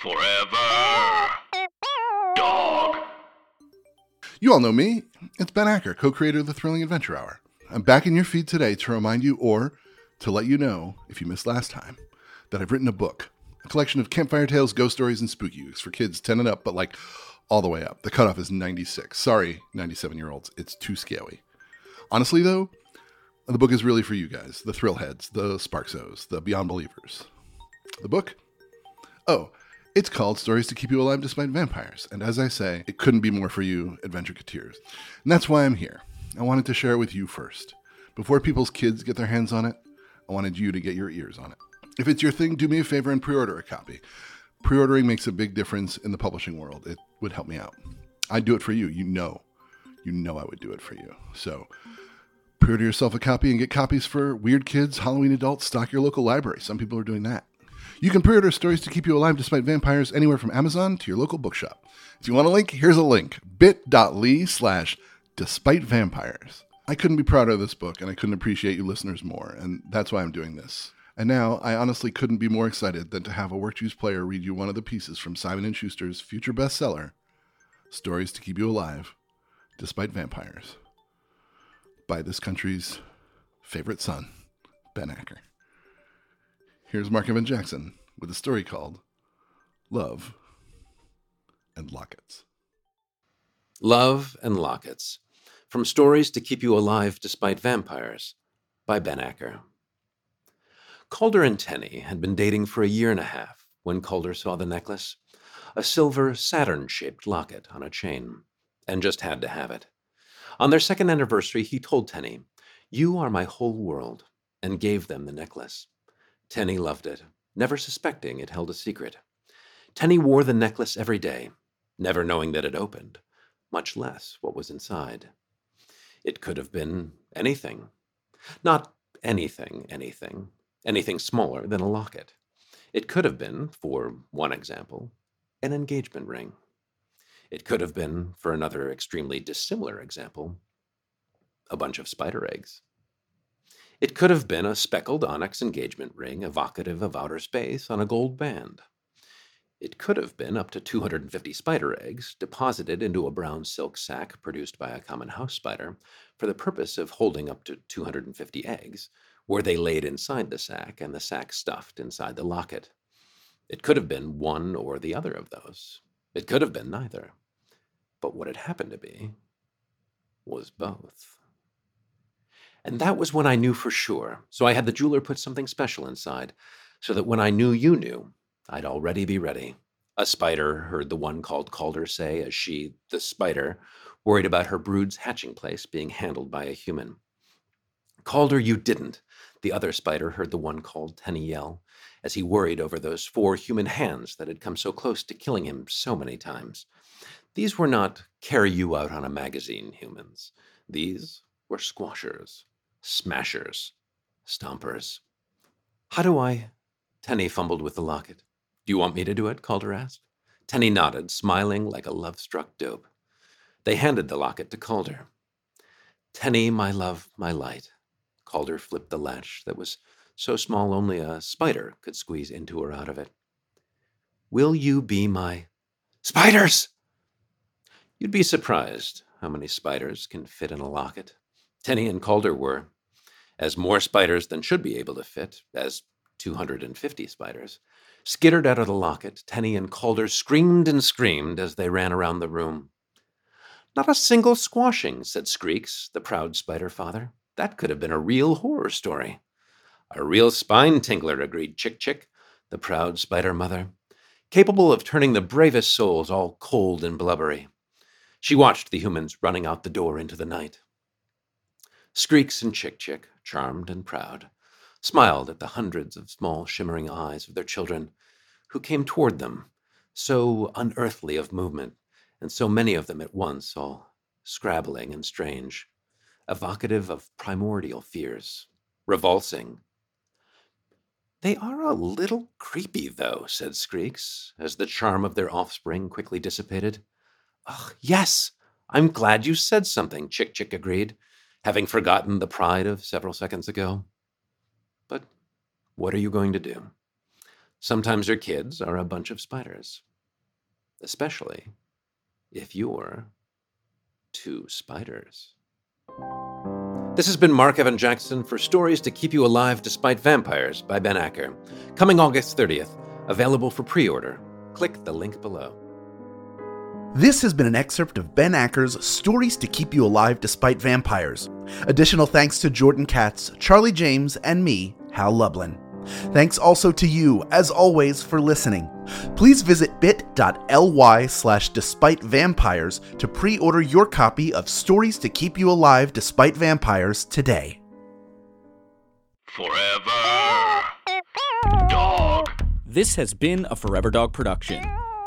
Forever. Dog. You all know me. It's Ben Acker, co creator of the Thrilling Adventure Hour. I'm back in your feed today to remind you, or to let you know, if you missed last time, that I've written a book, a collection of campfire tales, ghost stories, and spooky books for kids 10 and up, but like all the way up. The cutoff is 96. Sorry, 97 year olds, it's too scary. Honestly, though, the book is really for you guys the thrill heads, the sparksos, the beyond believers. The book? Oh, it's called Stories to Keep You Alive Despite Vampires, and as I say, it couldn't be more for you, adventure adventureteers. And that's why I'm here. I wanted to share it with you first. Before people's kids get their hands on it, I wanted you to get your ears on it. If it's your thing, do me a favor and pre order a copy. Pre ordering makes a big difference in the publishing world. It would help me out. I'd do it for you. You know. You know I would do it for you. So pre order yourself a copy and get copies for weird kids, Halloween adults, stock your local library. Some people are doing that. You can pre order stories to keep you alive despite vampires anywhere from Amazon to your local bookshop. If you want a link, here's a link bit.ly slash despite vampires. I couldn't be prouder of this book, and I couldn't appreciate you listeners more, and that's why I'm doing this. And now, I honestly couldn't be more excited than to have a Work Juice player read you one of the pieces from Simon & Schuster's future bestseller, Stories to Keep You Alive, Despite Vampires, by this country's favorite son, Ben Acker. Here's Mark Evan Jackson with a story called Love and Lockets. Love and Lockets From Stories to Keep You Alive Despite Vampires by Ben Acker. Calder and Tenny had been dating for a year and a half when Calder saw the necklace, a silver Saturn shaped locket on a chain, and just had to have it. On their second anniversary, he told Tenny, You are my whole world, and gave them the necklace. Tenny loved it, never suspecting it held a secret. Tenny wore the necklace every day, never knowing that it opened, much less what was inside. It could have been anything. Not anything, anything, anything smaller than a locket. It could have been, for one example, an engagement ring. It could have been, for another extremely dissimilar example, a bunch of spider eggs. It could have been a speckled onyx engagement ring evocative of outer space on a gold band. It could have been up to 250 spider eggs deposited into a brown silk sac produced by a common house spider for the purpose of holding up to 250 eggs, were they laid inside the sac and the sac stuffed inside the locket. It could have been one or the other of those. It could have been neither. But what it happened to be was both. And that was when I knew for sure. So I had the jeweler put something special inside, so that when I knew you knew, I'd already be ready. A spider, heard the one called Calder say, as she, the spider, worried about her brood's hatching place being handled by a human. Calder, you didn't, the other spider heard the one called Tenny yell, as he worried over those four human hands that had come so close to killing him so many times. These were not carry you out on a magazine humans. These were squashers smashers, stompers. How do I? Tenny fumbled with the locket. Do you want me to do it? Calder asked. Tenny nodded, smiling like a love struck dope. They handed the locket to Calder. Tenny, my love, my light. Calder flipped the latch that was so small only a spider could squeeze into or out of it. Will you be my spiders? You'd be surprised how many spiders can fit in a locket. Tenny and Calder were, as more spiders than should be able to fit, as 250 spiders, skittered out of the locket, Tenny and Calder screamed and screamed as they ran around the room. Not a single squashing, said Screeks, the proud spider father. That could have been a real horror story. A real spine tingler, agreed Chick Chick, the proud spider mother, capable of turning the bravest souls all cold and blubbery. She watched the humans running out the door into the night. Screeks and Chick Chick, charmed and proud, smiled at the hundreds of small shimmering eyes of their children who came toward them, so unearthly of movement, and so many of them at once, all scrabbling and strange, evocative of primordial fears, revulsing. They are a little creepy, though, said Screeks, as the charm of their offspring quickly dissipated. Ugh, yes, I'm glad you said something, Chick Chick agreed having forgotten the pride of several seconds ago. But what are you going to do? Sometimes your kids are a bunch of spiders, especially if you're two spiders. This has been Mark Evan Jackson for Stories to Keep You Alive Despite Vampires by Ben Acker. Coming August 30th, available for pre order. Click the link below. This has been an excerpt of Ben Acker's Stories to Keep You Alive Despite Vampires. Additional thanks to Jordan Katz, Charlie James, and me, Hal Lublin. Thanks also to you, as always, for listening. Please visit bit.ly slash despite vampires to pre order your copy of Stories to Keep You Alive Despite Vampires today. Forever. Dog. This has been a Forever Dog production.